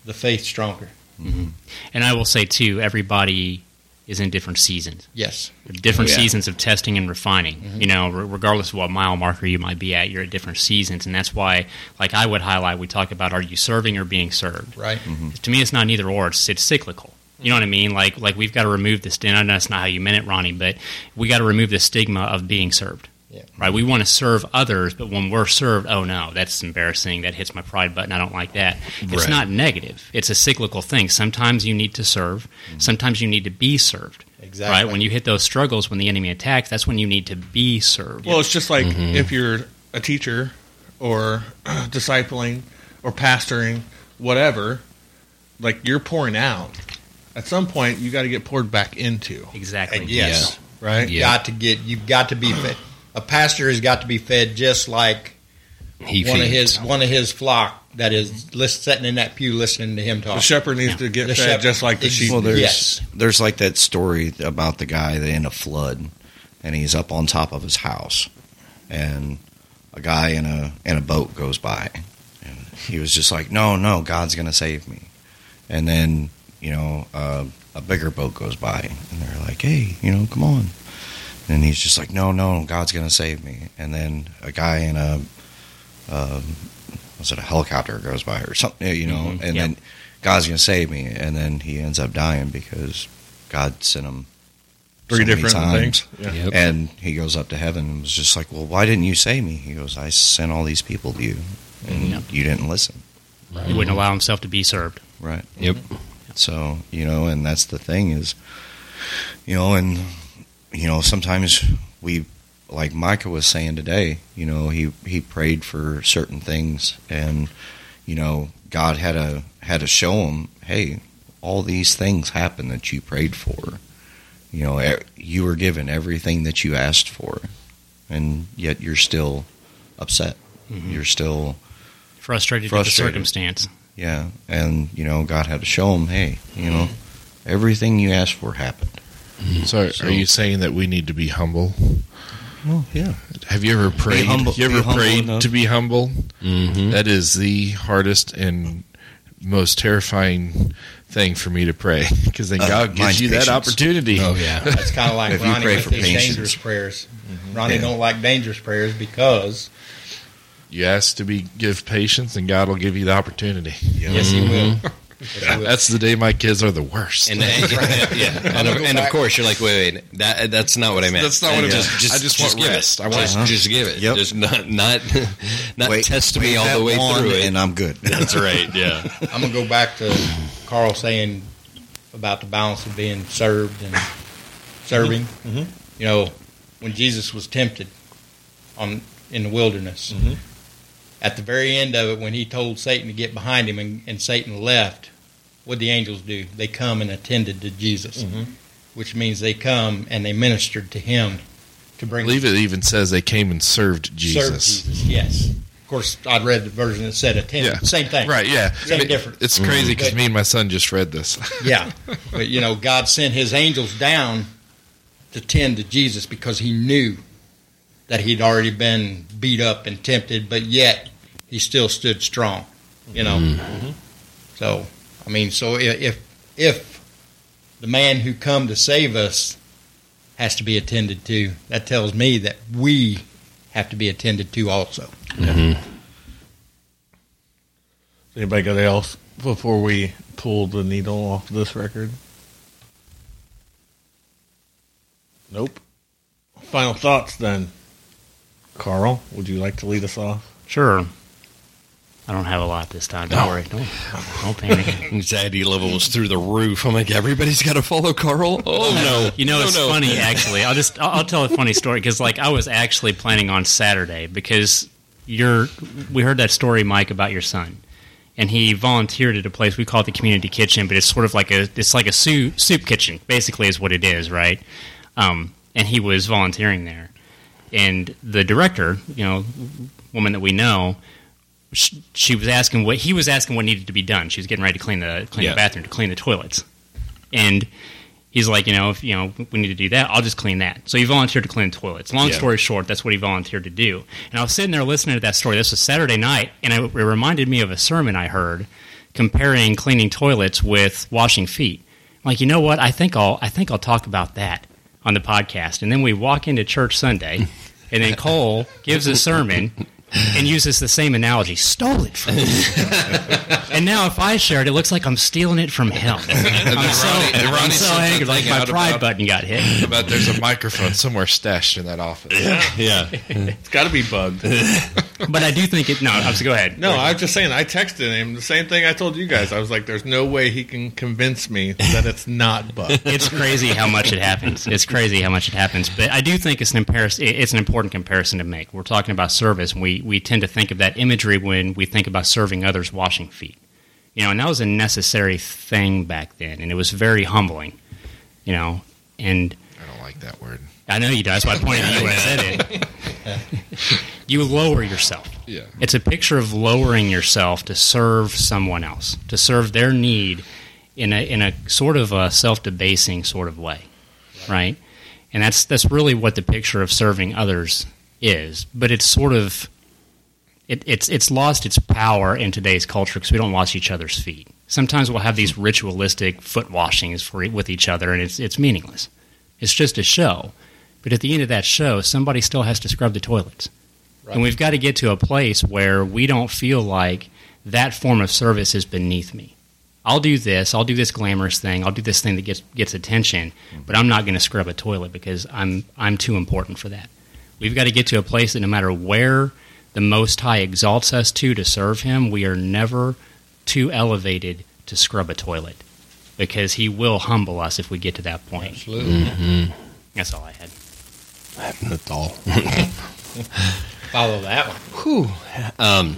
S3: the faith stronger. Mm-hmm.
S4: And I will say too, everybody is in different seasons.
S3: Yes,
S4: different oh,
S2: Yeah.
S4: seasons of testing and refining. Mm-hmm. You know, re- regardless of what mile marker you might be at, you're at different seasons, and that's why, like I would highlight, we talk about: are you serving or being served?
S3: right.
S4: To me, it's not either or; it's, it's cyclical. You know what I mean? Like, like we've got to remove this. And I know that's not how you meant it, Ronnie, but we got to remove the stigma of being served.
S3: Yeah.
S4: Right? We want to serve others, but when we're served, oh no, that's embarrassing. That hits my pride button. I don't like that. It's
S2: Right.
S4: not negative. It's a cyclical thing. Sometimes you need to serve. Mm-hmm. Sometimes you need to be served.
S3: Exactly.
S4: Right? When you hit those struggles, when the enemy attacks, that's when you need to be served.
S1: Well, it's just like mm-hmm. if you're a teacher or <clears throat> discipling or pastoring, whatever, like you're pouring out. At some point, you got to get poured back into,
S4: exactly.
S3: Yes.
S1: right?
S2: Yeah.
S3: got to get you've got to be fed. A pastor has got to be fed just like
S2: He
S3: one of
S2: feeds.
S3: his one of his flock that is lis- sitting in that pew listening to him talk.
S1: The shepherd needs to get
S3: The
S1: fed
S3: shepherd.
S1: just like the sheep.
S6: Well, there's
S3: Yes.
S6: there's like that story about the guy that in a flood, and he's up on top of his house, and a guy in a in a boat goes by, and he was just like, "No, no, God's gonna save me," and then you know uh, a bigger boat goes by, and they're like, "Hey, you know, come on," and he's just like, "No, no, God's gonna save me," and then a guy in a um, was it a helicopter goes by or something, you know,
S4: Mhm.
S6: and
S4: Yep.
S6: then God's gonna save me, and then he ends up dying because God sent him
S1: Three
S6: so
S1: different
S6: times.
S1: things. Yeah.
S2: Yep.
S6: And he goes up to heaven and was just like, "Well, why didn't you save me?" He goes, "I sent all these people to you, and
S4: Yep.
S6: you didn't listen."
S4: He wouldn't allow himself to be served.
S6: Right.
S2: Yep.
S6: So you know, and that's the thing is, you know, and you know, sometimes we, like Micah was saying today, you know, he he prayed for certain things, and you know, God had to had to show him, hey, all these things happen that you prayed for. You know, you were given everything that you asked for, and yet you're still upset. Mm-hmm. You're still
S4: Frustrated,
S6: Frustrated.
S4: with the circumstance.
S6: Yeah, and you know, God had to show him, hey, you know, everything you asked for happened.
S5: So,
S6: So-
S5: are you saying that we need to be humble?
S6: Well, yeah.
S5: Have you ever prayed?
S6: humble-
S5: you
S6: be
S5: ever
S6: humble
S5: prayed
S6: enough.
S5: to be humble?
S2: hmm
S5: That is the hardest and most terrifying thing for me to pray <laughs> because then
S6: Uh,
S5: God gives
S6: mine's
S5: you that
S6: patience.
S5: opportunity.
S2: Oh yeah. <laughs>
S3: That's kind of like
S6: If you
S3: Ronnie
S6: pray
S3: with
S6: for
S3: his
S6: patience.
S3: dangerous prayers. Ronnie
S6: Yeah.
S3: don't like dangerous prayers because
S5: You ask to be give patience, and God will give you the opportunity.
S3: yes, he will. Yes, he will.
S5: That's the day my kids are the worst.
S2: And then, yeah, <laughs> and, of, and of course you're like, wait, wait, that that's not what I meant.
S5: That's not what I
S2: And
S5: meant.
S2: Just,
S5: I just want
S2: give
S5: rest. I want-
S2: just,
S6: Uh-huh.
S2: just give it.
S6: Yep.
S2: Just not not <laughs> not
S6: Wait-
S2: test
S6: wait
S2: me all the way through it.
S6: and I'm good. <laughs>
S2: That's right. Yeah.
S3: I'm gonna go back to Carl saying about the balance of being served and serving.
S1: Mhm.
S3: You know, when Jesus was tempted on in the wilderness,
S1: Mhm.
S3: At the very end of it, when he told Satan to get behind him and, and Satan left, what the angels do? They come and attended to Jesus,
S1: Mhm.
S3: which means they come and they ministered to him to
S5: I
S3: bring
S5: believe it even says they came and served
S3: serve
S5: Jesus.
S3: Jesus. Yes, of course, I'd read the version that said attended.
S5: Yeah.
S3: Same thing,
S5: Right? Yeah.
S3: Same difference.
S5: It's crazy because
S3: But-
S5: me and my son just read this. <laughs>
S3: Yeah, but you know, God sent His angels down to tend to Jesus because He knew that he'd already been beat up and tempted, but yet he still stood strong. You know, mm-hmm. so I mean, so if if the man who come to save us has to be attended to, that tells me that we have to be attended to also. Mm-hmm.
S1: Anybody got else before we pull the needle off this record? Nope. Final thoughts then. Carl, would you like to lead us off?
S4: Sure. I don't have a lot this time. Don't worry. Don't, don't panic. <laughs>
S2: Anxiety level was through the roof. I'm like, everybody's got to follow Carl. Oh no!
S4: You know,
S2: No,
S4: it's
S2: no.
S4: funny actually. I'll just I'll, I'll tell a funny story because like I was actually planning on Saturday because you're we heard that story, Mike, about your son, and he volunteered at a place we call it the community kitchen, but it's sort of like a it's like a soup soup kitchen, basically is what it is, right? Um, and he was volunteering there, and the director, you know, woman that we know, she, she was asking what he was asking what needed to be done. She was getting ready to clean the clean
S2: Yeah.
S4: the bathroom to clean the toilets, and he's like, you know, if you know we need to do that, I'll just clean that. So he volunteered to clean the toilets. Long
S2: Yeah.
S4: story short, that's what he volunteered to do. And I was sitting there listening to that story. This was Saturday night, and it, it reminded me of a sermon I heard comparing cleaning toilets with washing feet. I'm like, you know what? I think I'll I think I'll talk about that on the podcast. And then we walk into church Sunday, and then Cole gives a sermon. And uses the same analogy. Stole it from me. <laughs> and now, if I share it, it looks like I'm stealing it from him. I'm so,
S5: Ronnie- and
S4: I'm so angry, like my pride
S5: about-
S4: button got hit. <laughs>
S5: But there's a microphone somewhere stashed in that office.
S2: Yeah. yeah. <laughs>
S1: It's got to be bugged.
S4: But I do think it. No, I was go ahead.
S1: No, I was just saying. I texted him the same thing I told you guys. I was like, "There's no way he can convince me that it's not bugged."
S4: it's crazy how much it happens. It's crazy how much it happens. But I do think it's an imperis- it's an important comparison to make. We're talking about service. We we tend to think of that imagery when we think about serving others, washing feet. You know, and that was a necessary thing back then, and it was very humbling. You know, and
S5: I don't like that word.
S4: I know you do. That's why I pointed at you when I said it. <laughs> you lower yourself.
S5: Yeah.
S4: It's a picture of lowering yourself to serve someone else, to serve their need in a in a sort of a self debasing sort of way, right? And that's that's really what the picture of serving others is. But it's sort of it, it's it's lost its power in today's culture because we don't wash each other's feet. Sometimes we'll have these ritualistic foot washings for with each other, and it's it's meaningless. It's just a show. But at the end of that show, somebody still has to scrub the toilets. And we've got to get to a place where we don't feel like that form of service is beneath me. I'll do this, I'll do this glamorous thing, I'll do this thing that gets gets attention, mm-hmm. but I'm not going to scrub a toilet because I'm I'm too important for that. We've got to get to a place that no matter where the Most High exalts us to to serve Him, we are never too elevated to scrub a toilet because He will humble us if we get to that point.
S3: Absolutely.
S4: That's all I had.
S2: That's all. <laughs>
S3: Follow that one.
S2: Um,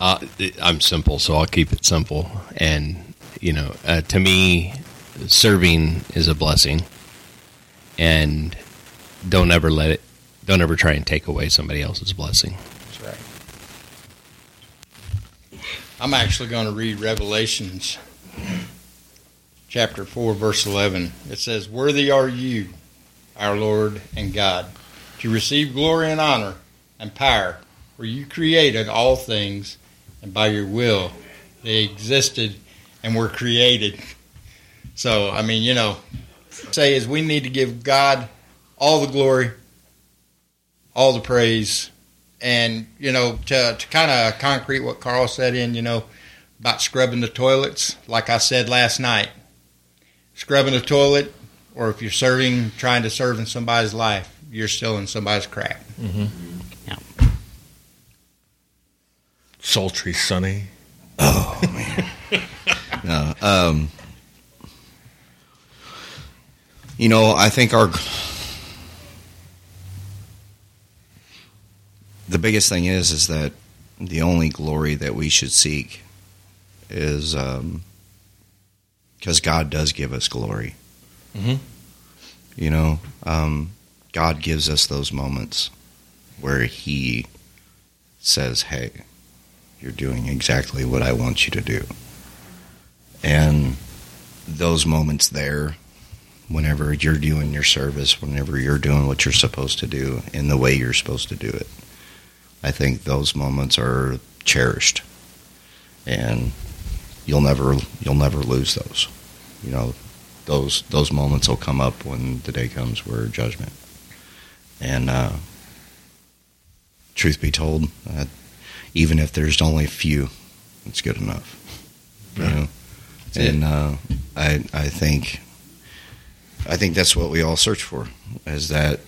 S2: uh, I'm simple, so I'll keep it simple. And you know, uh, to me, serving is a blessing, and don't ever let it. Don't ever try and take away somebody else's blessing.
S3: That's right. I'm actually going to read Revelations chapter 4, verse 11. It says, Worthy are you, our Lord and God, to receive glory and honor and power, for you created all things, and by your will they existed and were created. So, I mean, you know, say is we need to give God all the glory, all the praise, and you know to, to kind of concrete what carl said in you know about scrubbing the toilets like i said last night scrubbing the toilet or if you're serving trying to serve in somebody's life you're still in somebody's crap
S1: Sultry, Sonny. Oh, man. <laughs>
S6: no, um, you know, I think our the biggest thing is is that the only glory that we should seek is because God does give us glory.
S1: Mhm.
S6: You know, um, God gives us those moments where He says, "Hey, you're doing exactly what I want you to do." And those moments there, whenever you're doing your service, whenever you're doing what you're supposed to do in the way you're supposed to do it, I think those moments are cherished, and you'll never you'll never lose those. You know, those those moments will come up when the day comes where judgment. And uh, truth be told, uh, even if there's only a few, it's good enough. You know? and uh, I I think I think that's what we all search for is that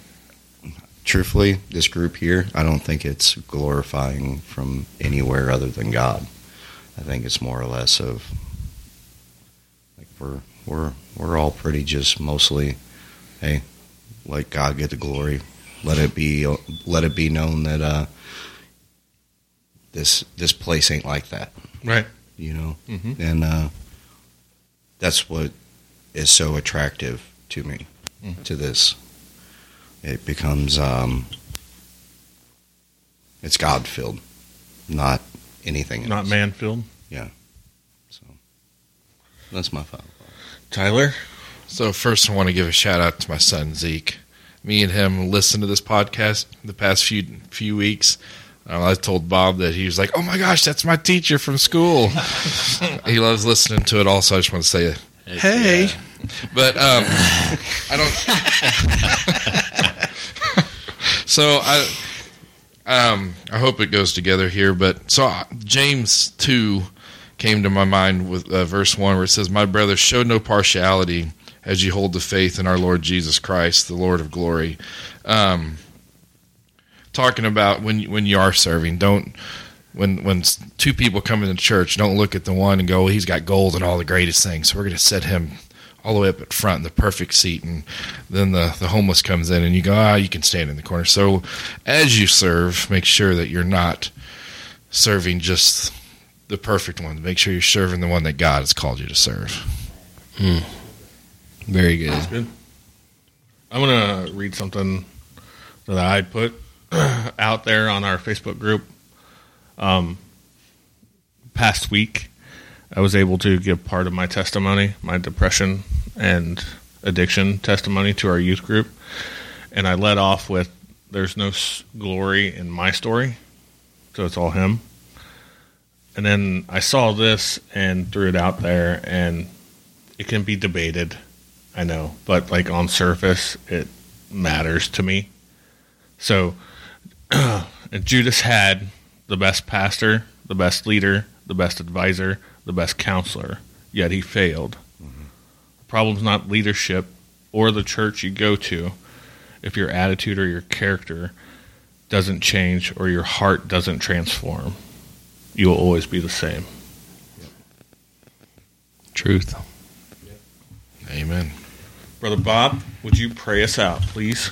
S6: truthfully this group here I don't think it's glorifying from anywhere other than God I think it's more or less of like we're we're we're all pretty just mostly hey let God get the glory let it be let it be known that uh this this place ain't like that
S1: Right.
S6: You know,
S1: Mhm.
S6: and uh, that's what is so attractive to me
S1: Mhm.
S6: to this. It becomes um, it's God filled, not anything.
S1: Not
S6: else.
S1: Manfield.
S6: So that's my final.
S1: Tyler.
S5: So first, I want to give a shout out to my son Zeke. Me and him listened to this podcast the past few few weeks. Uh, I told Bob that he was like, "Oh my gosh, that's my teacher from school." <laughs> he loves listening to it. Also, I just want to say, "Hey," but um, I don't. <laughs> so I, um, I hope it goes together here. But so James two came to my mind with uh, verse one, where it says, "My brothers, show no partiality." as you hold the faith in our Lord Jesus Christ, the Lord of glory. Um, talking about when you, when you are serving, don't when when two people come into church, don't look at the one and go, well, "He's got gold and all the greatest things." So we're going to set him all the way up at front the perfect seat, and then the the homeless comes in, and you go, "Ah, you can stand in the corner." So as you serve, make sure that you're not serving just the perfect one. Make sure you're serving the one that God has called you to serve. Hmm.
S2: Very good.
S1: I'm going to read something that I put <clears throat> out there on our Facebook group. Um, past week, I was able to give part of my testimony, my depression and addiction testimony to our youth group. And I led off with there's no glory in my story, so it's all him. And then I saw this and threw it out there, and it can be debated. I know, but like on surface, it matters to me. So, <clears throat> Judas had the best pastor, the best leader, the best advisor, the best counselor, yet he failed. The problem's not leadership or the church you go to if your attitude or your character doesn't change or your heart doesn't transform. You will always be the same.
S2: Truth.
S5: Amen.
S1: Brother Bob, would you pray us out, please?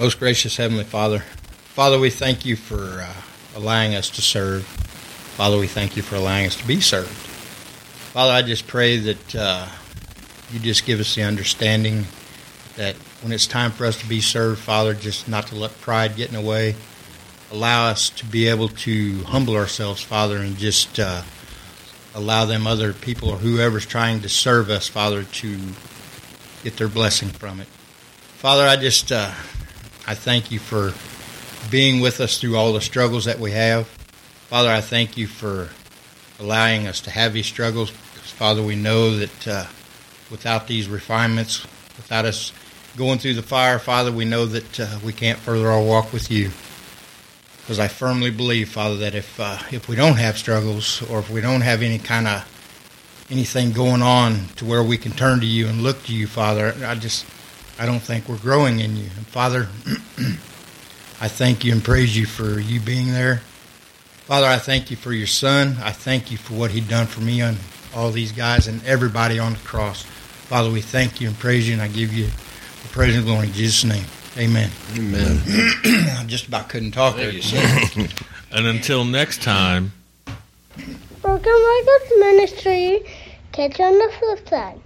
S3: Most gracious Heavenly Father, Father, we thank you for uh, allowing us to serve. Father, we thank you for allowing us to be served. Father, I just pray that uh, you just give us the understanding that when it's time for us to be served, Father, just not to let pride get in the way. Allow us to be able to humble ourselves, Father, and just uh, allow them other people or whoever's trying to serve us, Father, to get their blessing from it. Father, I just uh, I thank you for being with us through all the struggles that we have. Father, I thank you for allowing us to have these struggles. Father, we know that uh, without these refinements, without us going through the fire, Father, we know that uh, we can't further our walk with you. Because I firmly believe, Father, that if uh, if we don't have struggles or if we don't have any kind of anything going on to where we can turn to you and look to you, Father, I just I don't think we're growing in you. And Father, <clears throat> I thank you and praise you for you being there. Father, I thank you for your son. I thank you for what he done for me and all these guys and everybody on the cross. Father, we thank you and praise you, and I give you the praise and glory in Jesus' name. Amen.
S2: Amen. <clears throat>
S3: I just about couldn't talk there. <laughs>
S1: And until next time,
S7: Broken Records Ministry. Catch you on the flip side.